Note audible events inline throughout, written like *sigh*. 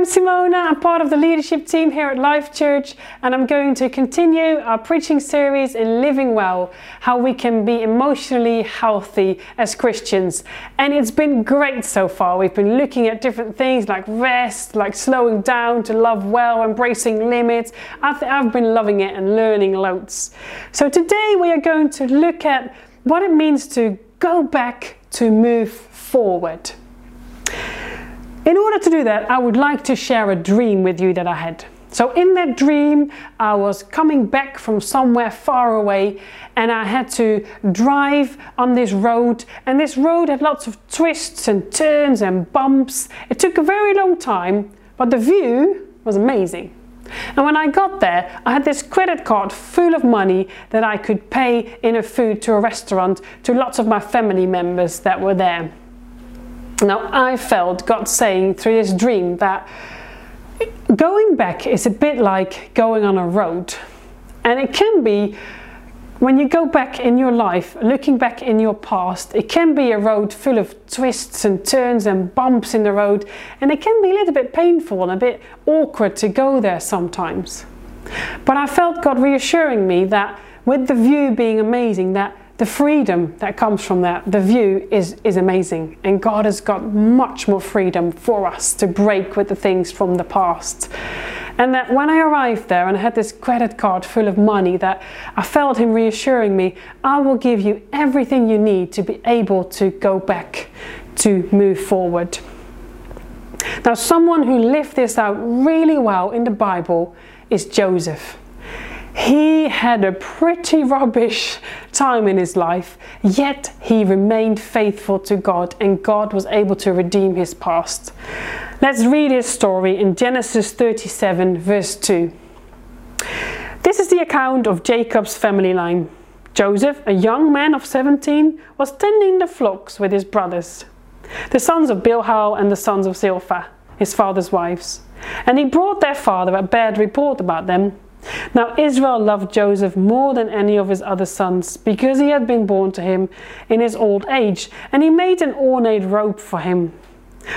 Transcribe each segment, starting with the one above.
I'm Simona. I'm part of the leadership team here at Life Church, and I'm going to continue our preaching series in Living Well how we can be emotionally healthy as Christians. And it's been great so far. We've been looking at different things like rest, like slowing down to love well, embracing limits. I th- I've been loving it and learning loads. So today we are going to look at what it means to go back to move forward. In order to do that, I would like to share a dream with you that I had. So, in that dream, I was coming back from somewhere far away and I had to drive on this road. And this road had lots of twists and turns and bumps. It took a very long time, but the view was amazing. And when I got there, I had this credit card full of money that I could pay in a food to a restaurant to lots of my family members that were there. Now, I felt God saying through this dream that going back is a bit like going on a road. And it can be, when you go back in your life, looking back in your past, it can be a road full of twists and turns and bumps in the road. And it can be a little bit painful and a bit awkward to go there sometimes. But I felt God reassuring me that with the view being amazing, that the freedom that comes from that, the view is, is amazing. And God has got much more freedom for us to break with the things from the past. And that when I arrived there and I had this credit card full of money, that I felt Him reassuring me, I will give you everything you need to be able to go back to move forward. Now, someone who lived this out really well in the Bible is Joseph. He had a pretty rubbish time in his life, yet he remained faithful to God and God was able to redeem his past. Let's read his story in Genesis 37, verse 2. This is the account of Jacob's family line. Joseph, a young man of 17, was tending the flocks with his brothers, the sons of Bilhah and the sons of Zilpah, his father's wives. And he brought their father a bad report about them now Israel loved Joseph more than any of his other sons because he had been born to him in his old age, and he made an ornate robe for him.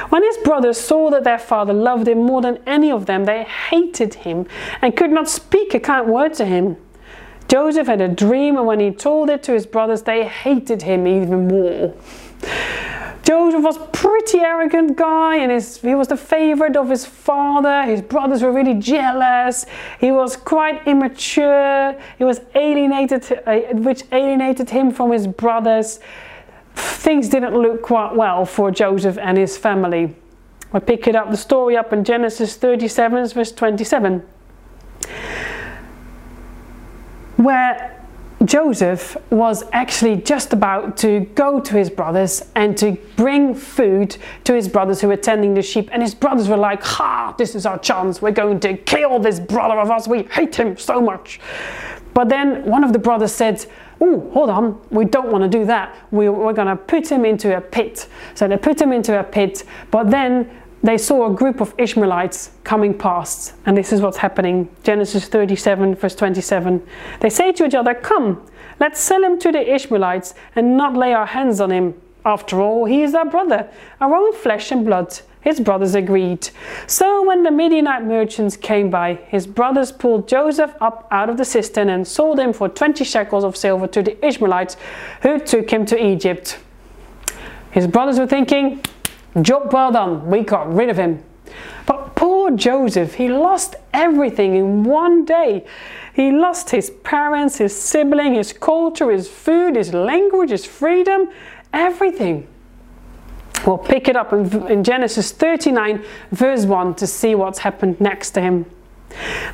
When his brothers saw that their father loved him more than any of them, they hated him and could not speak a kind word to him. Joseph had a dream, and when he told it to his brothers, they hated him even more. Joseph was a pretty arrogant guy and his, he was the favorite of his father. His brothers were really jealous. He was quite immature. He was alienated, uh, which alienated him from his brothers. Things didn't look quite well for Joseph and his family. We pick it up, the story up in Genesis 37, verse 27, where Joseph was actually just about to go to his brothers and to bring food to his brothers who were tending the sheep. And his brothers were like, Ha, this is our chance. We're going to kill this brother of ours. We hate him so much. But then one of the brothers said, Oh, hold on, we don't want to do that. We, we're going to put him into a pit. So they put him into a pit, but then they saw a group of Ishmaelites coming past, and this is what's happening. Genesis 37, verse 27. They say to each other, Come, let's sell him to the Ishmaelites and not lay our hands on him. After all, he is our brother, our own flesh and blood. His brothers agreed. So when the Midianite merchants came by, his brothers pulled Joseph up out of the cistern and sold him for 20 shekels of silver to the Ishmaelites who took him to Egypt. His brothers were thinking, Job well done, we got rid of him. But poor Joseph, he lost everything in one day. He lost his parents, his sibling, his culture, his food, his language, his freedom, everything. We'll pick it up in, in Genesis 39, verse 1, to see what's happened next to him.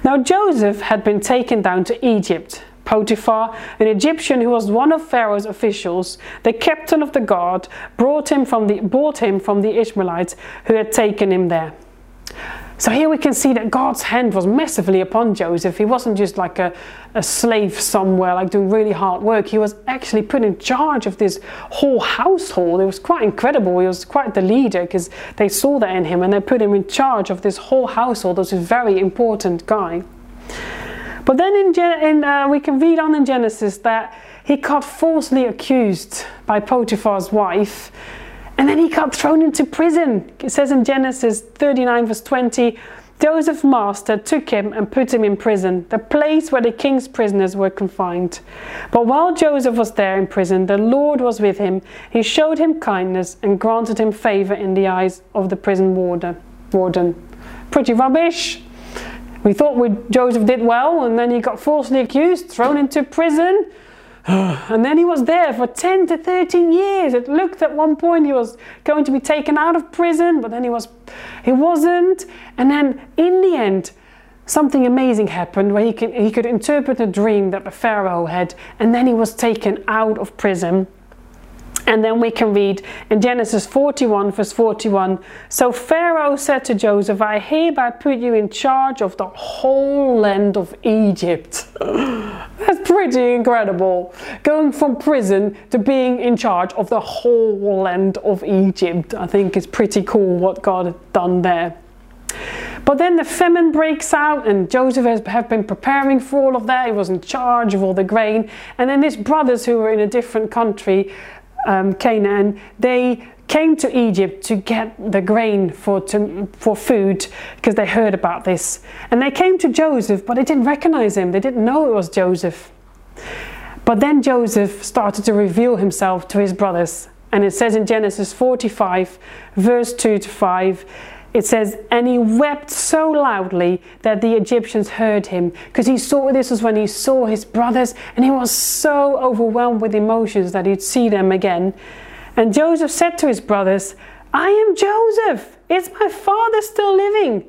Now, Joseph had been taken down to Egypt Potiphar, an Egyptian who was one of Pharaoh's officials, the captain of the guard, brought him from the, bought him from the Ishmaelites who had taken him there. So here we can see that God's hand was massively upon Joseph. He wasn't just like a, a slave somewhere, like doing really hard work. He was actually put in charge of this whole household. It was quite incredible. He was quite the leader because they saw that in him and they put him in charge of this whole household. A very important guy. But then in, in uh, we can read on in Genesis that he got falsely accused by Potiphar's wife And then he got thrown into prison. It says in Genesis 39, verse 20 Joseph's master took him and put him in prison, the place where the king's prisoners were confined. But while Joseph was there in prison, the Lord was with him. He showed him kindness and granted him favor in the eyes of the prison warden. warden. Pretty rubbish. We thought we, Joseph did well, and then he got falsely accused, thrown into prison. *sighs* and then he was there for 10 to 13 years. It looked at one point he was going to be taken out of prison, but then he was he wasn't. And then in the end, something amazing happened where he could, he could interpret a dream that the Pharaoh had, and then he was taken out of prison. And then we can read in Genesis 41, verse 41 So Pharaoh said to Joseph, I hereby put you in charge of the whole land of Egypt. *laughs* That's pretty incredible. Going from prison to being in charge of the whole land of Egypt. I think it's pretty cool what God had done there. But then the famine breaks out, and Joseph has have been preparing for all of that. He was in charge of all the grain. And then his brothers, who were in a different country, um, Canaan, they came to Egypt to get the grain for, to, for food because they heard about this. And they came to Joseph, but they didn't recognize him. They didn't know it was Joseph. But then Joseph started to reveal himself to his brothers. And it says in Genesis 45, verse 2 to 5, it says, and he wept so loudly that the Egyptians heard him because he saw this was when he saw his brothers and he was so overwhelmed with emotions that he'd see them again. And Joseph said to his brothers, I am Joseph. Is my father still living?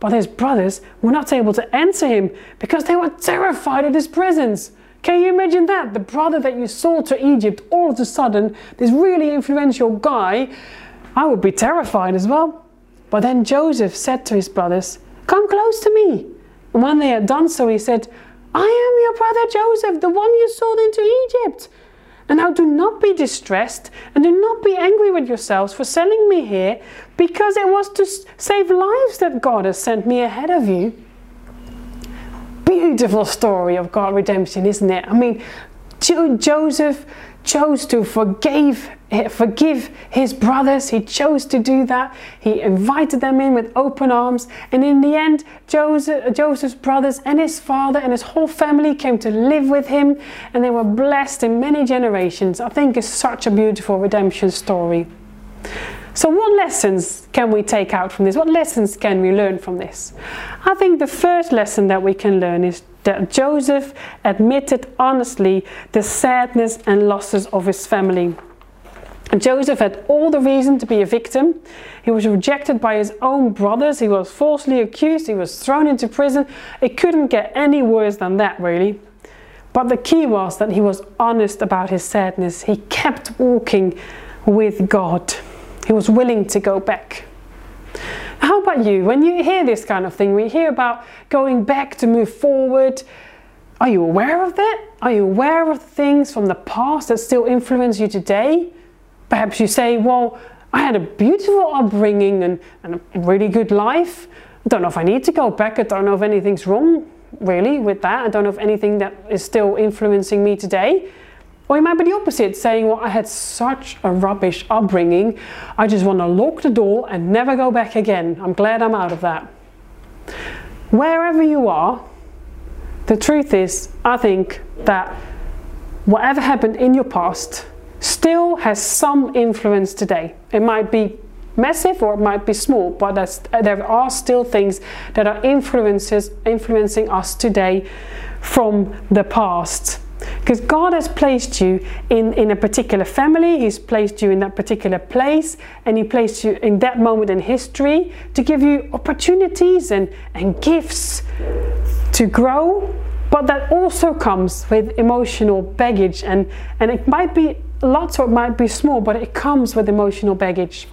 But his brothers were not able to answer him because they were terrified of his presence. Can you imagine that? The brother that you sold to Egypt, all of a sudden, this really influential guy, I would be terrified as well. But then Joseph said to his brothers, Come close to me. And when they had done so, he said, I am your brother Joseph, the one you sold into Egypt. And now do not be distressed and do not be angry with yourselves for selling me here, because it was to save lives that God has sent me ahead of you. Beautiful story of God redemption, isn't it? I mean, Joseph chose to forgive forgive his brothers. He chose to do that. He invited them in with open arms. And in the end, Joseph, Joseph's brothers and his father and his whole family came to live with him. And they were blessed in many generations. I think it's such a beautiful redemption story. So, what lessons can we take out from this? What lessons can we learn from this? I think the first lesson that we can learn is that Joseph admitted honestly the sadness and losses of his family. Joseph had all the reason to be a victim. He was rejected by his own brothers. He was falsely accused. He was thrown into prison. It couldn't get any worse than that, really. But the key was that he was honest about his sadness. He kept walking with God. He was willing to go back. How about you? When you hear this kind of thing, we hear about going back to move forward. Are you aware of that? Are you aware of things from the past that still influence you today? Perhaps you say, Well, I had a beautiful upbringing and, and a really good life. I don't know if I need to go back. I don't know if anything's wrong really with that. I don't know if anything that is still influencing me today. Or it might be the opposite, saying, Well, I had such a rubbish upbringing, I just want to lock the door and never go back again. I'm glad I'm out of that. Wherever you are, the truth is, I think that whatever happened in your past still has some influence today. It might be massive or it might be small, but there are still things that are influences influencing us today from the past. Because God has placed you in, in a particular family, He's placed you in that particular place, and He placed you in that moment in history to give you opportunities and, and gifts to grow. But that also comes with emotional baggage, and, and it might be lots or it might be small, but it comes with emotional baggage.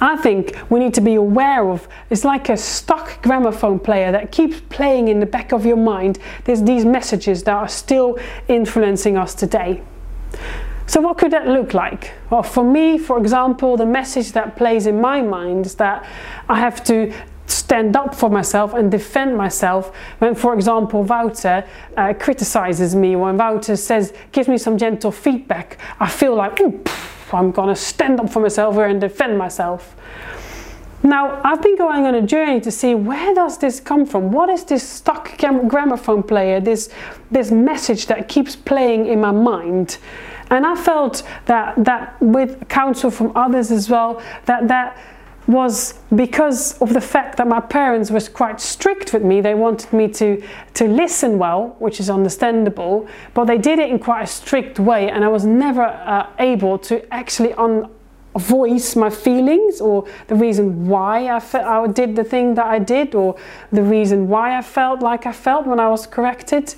I think we need to be aware of it's like a stock gramophone player that keeps playing in the back of your mind. There's these messages that are still influencing us today. So, what could that look like? Well, for me, for example, the message that plays in my mind is that I have to stand up for myself and defend myself when, for example, Wouter uh, criticizes me, when Wouter says, gives me some gentle feedback, I feel like, I'm going to stand up for myself here and defend myself. Now, I've been going on a journey to see where does this come from? What is this stuck gramophone player, this, this message that keeps playing in my mind? And I felt that, that with counsel from others as well, that that was because of the fact that my parents was quite strict with me. They wanted me to, to listen well, which is understandable, but they did it in quite a strict way, and I was never uh, able to actually un- voice my feelings or the reason why I, fe- I did the thing that I did or the reason why I felt like I felt when I was corrected.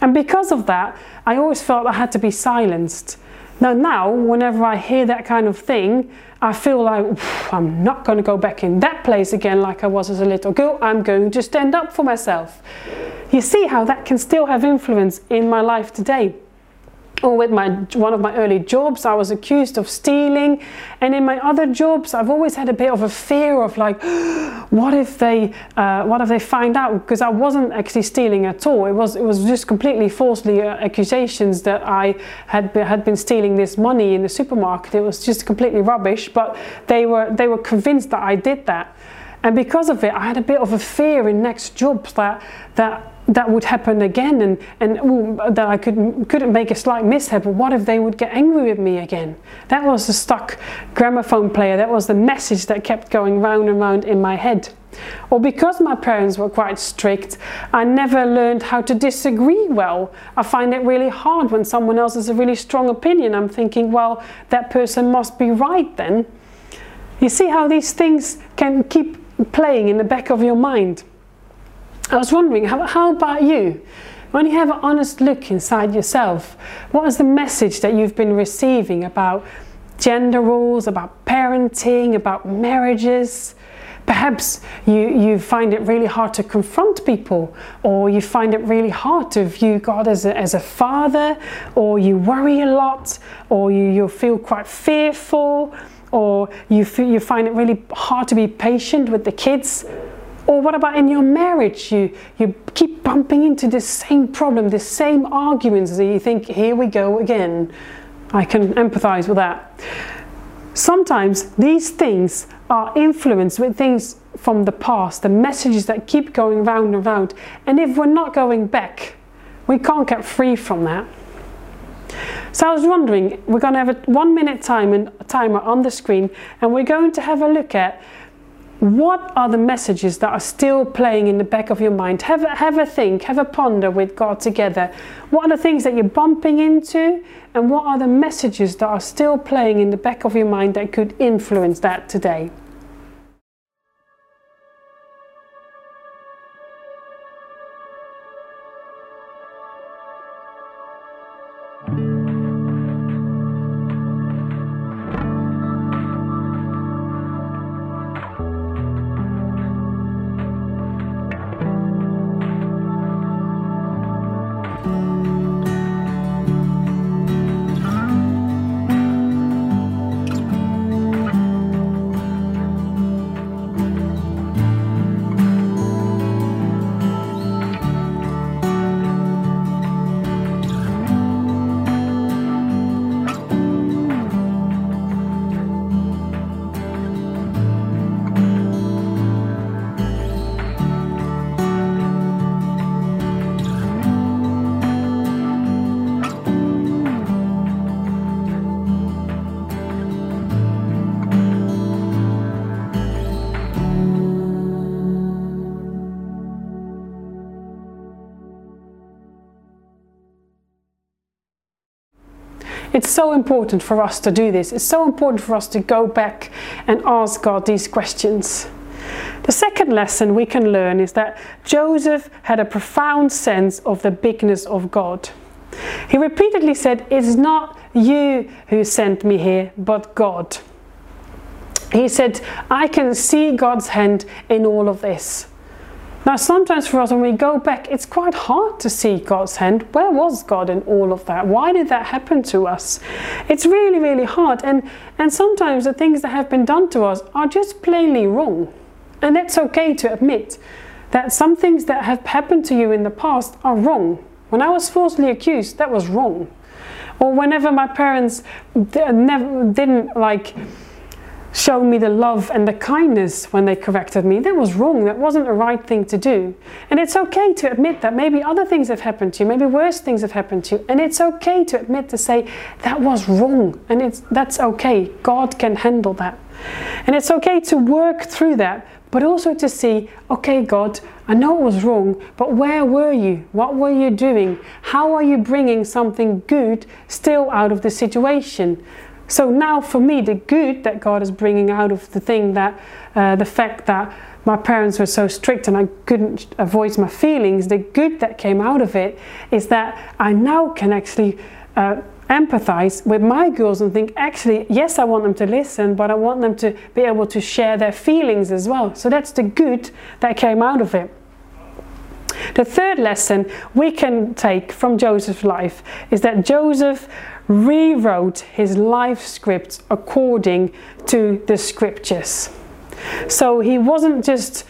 And because of that, I always felt I had to be silenced. Now, now, whenever I hear that kind of thing, I feel like I'm not going to go back in that place again like I was as a little girl. I'm going to stand up for myself. You see how that can still have influence in my life today or with my one of my early jobs i was accused of stealing. And in my other jobs i've always had a bit of a fear of like *gasps* what if they uh, what if they find out? Because i wasn't actually stealing at all. It was it was just completely falsely uh, accusations that i had had been stealing this money in the supermarket. It was just completely rubbish. But they were they were convinced that i did that. And because of it i had a bit of a fear in next jobs that that that would happen again and, and ooh, that I could, couldn't make a slight mishap. But what if they would get angry with me again? That was the stuck gramophone player. That was the message that kept going round and round in my head. Or because my parents were quite strict, I never learned how to disagree well. I find it really hard when someone else has a really strong opinion. I'm thinking, well, that person must be right then. You see how these things can keep playing in the back of your mind. I was wondering, how, how about you? When you have an honest look inside yourself, what is the message that you've been receiving about gender roles, about parenting, about marriages? Perhaps you, you find it really hard to confront people, or you find it really hard to view God as a, as a father, or you worry a lot, or you, you feel quite fearful, or you, feel, you find it really hard to be patient with the kids. Or what about in your marriage? You, you keep bumping into the same problem, the same arguments, and you think, here we go again. I can empathize with that. Sometimes these things are influenced with things from the past, the messages that keep going round and round. And if we're not going back, we can't get free from that. So I was wondering, we're going to have a one minute time and timer on the screen, and we're going to have a look at what are the messages that are still playing in the back of your mind? Have a, have a think, have a ponder with God together. What are the things that you're bumping into, and what are the messages that are still playing in the back of your mind that could influence that today? So important for us to do this. It's so important for us to go back and ask God these questions. The second lesson we can learn is that Joseph had a profound sense of the bigness of God. He repeatedly said, It's not you who sent me here, but God. He said, I can see God's hand in all of this. Now, sometimes for us, when we go back, it's quite hard to see God's hand. Where was God in all of that? Why did that happen to us? It's really, really hard. And, and sometimes the things that have been done to us are just plainly wrong. And that's okay to admit that some things that have happened to you in the past are wrong. When I was falsely accused, that was wrong. Or whenever my parents never didn't like show me the love and the kindness when they corrected me. That was wrong. That wasn't the right thing to do. And it's okay to admit that maybe other things have happened to you, maybe worse things have happened to you. And it's okay to admit to say that was wrong. And it's that's okay. God can handle that. And it's okay to work through that, but also to see, okay, God, I know it was wrong, but where were you? What were you doing? How are you bringing something good still out of the situation? So now, for me, the good that God is bringing out of the thing that uh, the fact that my parents were so strict and I couldn't avoid my feelings, the good that came out of it is that I now can actually uh, empathize with my girls and think, actually, yes, I want them to listen, but I want them to be able to share their feelings as well. So that's the good that came out of it. The third lesson we can take from Joseph's life is that Joseph rewrote his life script according to the scriptures. So he wasn't just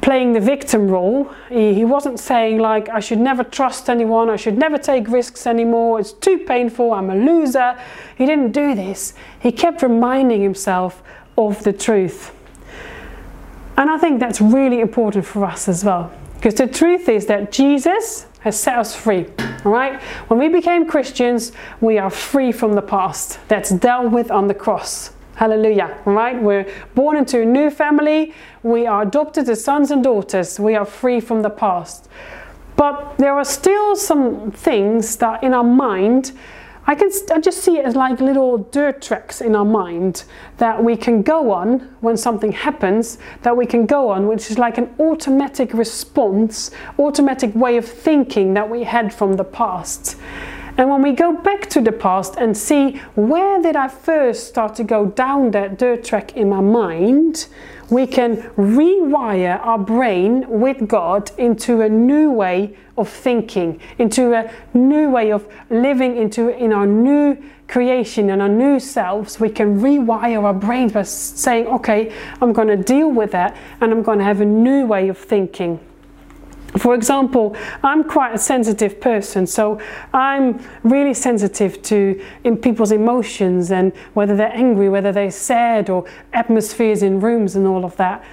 playing the victim role. He, he, wasn't saying, like, I should never trust anyone, I should never take risks anymore, it's too painful, I'm a loser. He didn't do this. He kept reminding himself of the truth. And I think that's really important for us as well. Because the truth is that Jesus has set us free. Right? When we became Christians, we are free from the past that's dealt with on the cross. Hallelujah. All right? We're born into a new family. We are adopted as sons and daughters. We are free from the past. But there are still some things that in our mind I can I just see it as like little dirt tracks in our mind that we can go on when something happens that we can go on which is like an automatic response automatic way of thinking that we had from the past and when we go back to the past and see where did I first start to go down that dirt track in my mind, we can rewire our brain with God into a new way of thinking, into a new way of living into in our new creation and our new selves. We can rewire our brains by saying, okay, I'm going to deal with that and I'm going to have a new way of thinking. For example, I'm quite a sensitive person, so I'm really sensitive to people's emotions and whether they're angry, whether they're sad, or atmospheres in rooms and all of that.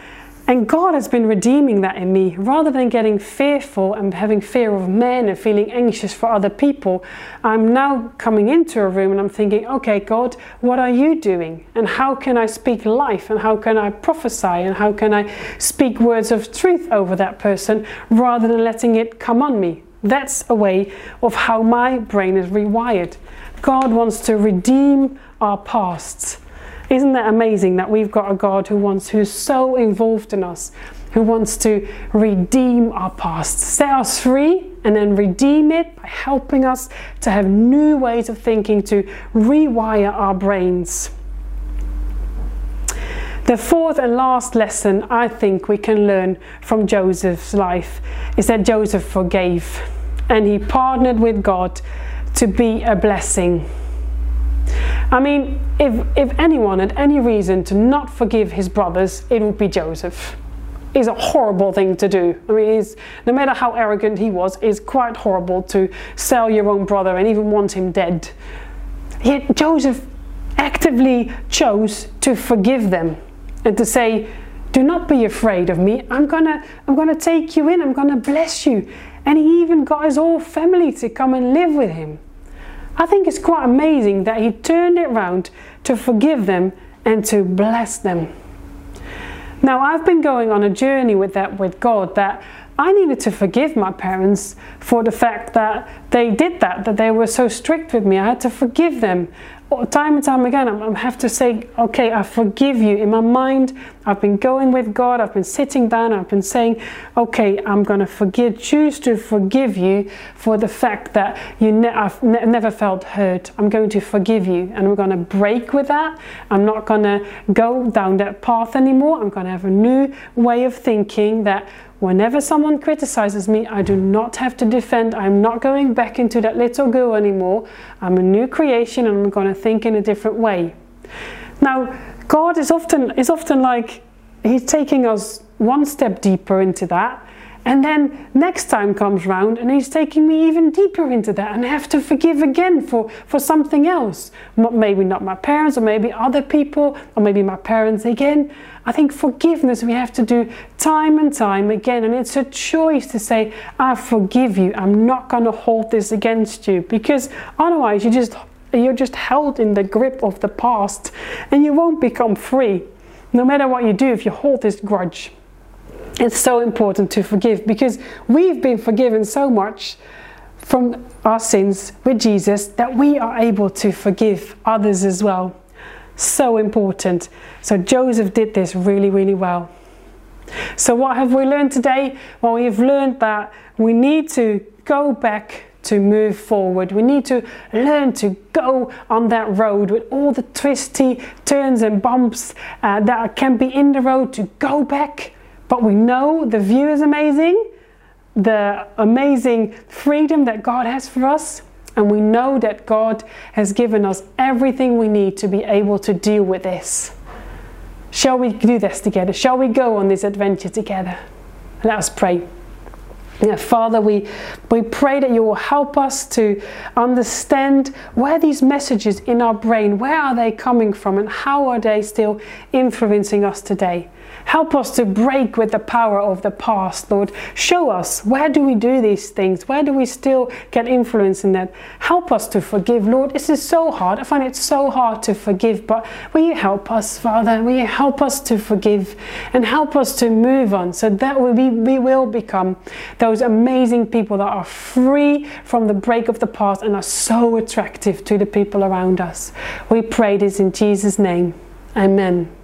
And God has been redeeming that in me. Rather than getting fearful and having fear of men and feeling anxious for other people, I'm now coming into a room and I'm thinking, okay, God, what are you doing? And how can I speak life? And how can I prophesy? And how can I speak words of truth over that person rather than letting it come on me? That's a way of how my brain is rewired. God wants to redeem our pasts isn't that amazing that we've got a God who wants, who's so involved in us, who wants to redeem our past, set us free, and then redeem it by helping us to have new ways of thinking, to rewire our brains. The fourth and last lesson I think we can learn from Joseph's life is that Joseph forgave and he partnered with God to be a blessing. I mean, if, if anyone had any reason to not forgive his brothers, it would be Joseph. It's a horrible thing to do. I mean, no matter how arrogant he was, it's quite horrible to sell your own brother and even want him dead. Yet Joseph actively chose to forgive them and to say, do not be afraid of me. I'm gonna, I'm gonna take you in. I'm gonna bless you. And he even got his whole family to come and live with him. I think it's quite amazing that he turned it round to forgive them and to bless them. Now, I've been going on a journey with that with God that I needed to forgive my parents for the fact that they did that, that they were so strict with me. I had to forgive them time and time again, I have to say, okay, I forgive you. In my mind, I've been going with God, I've been sitting down, I've been saying, okay, I'm going to forgive, choose to forgive you for the fact that you ne- I've ne- never felt hurt. I'm going to forgive you and I'm going to break with that. I'm not going to go down that path anymore. I'm going to have a new way of thinking that Whenever someone criticizes me, I do not have to defend. I'm not going back into that little girl anymore. I'm a new creation and I'm going to think in a different way. Now, God is often is often like he's taking us one step deeper into that And then next time comes round and he's taking me even deeper into that and I have to forgive again for, for something else. Maybe not my parents or maybe other people or maybe my parents again. I think forgiveness we have to do time and time again. And it's a choice to say, I forgive you. I'm not going to hold this against you because otherwise you just you're just held in the grip of the past and you won't become free. No matter what you do, if you hold this grudge, it's so important to forgive because we've been forgiven so much from our sins with Jesus that we are able to forgive others as well. So important. So Joseph did this really, really well. So, what have we learned today? Well, we've learned that we need to go back to move forward. We need to learn to go on that road with all the twisty turns and bumps uh, that can be in the road to go back. But we know the view is amazing, the amazing freedom that God has for us. And we know that God has given us everything we need to be able to deal with this. Shall we do this together? Shall we go on this adventure together? Let us pray. Yeah, Father, we, we pray that you will help us to understand where these messages in our brain, where are they coming from and how are they still influencing us today? Help us to break with the power of the past, Lord. Show us where do we do these things? Where do we still get influence in that? Help us to forgive, Lord. This is so hard. I find it so hard to forgive, but will you help us, Father? Will you help us to forgive and help us to move on so that we, we will become those amazing people that are free from the break of the past and are so attractive to the people around us. We pray this in Jesus' name. Amen.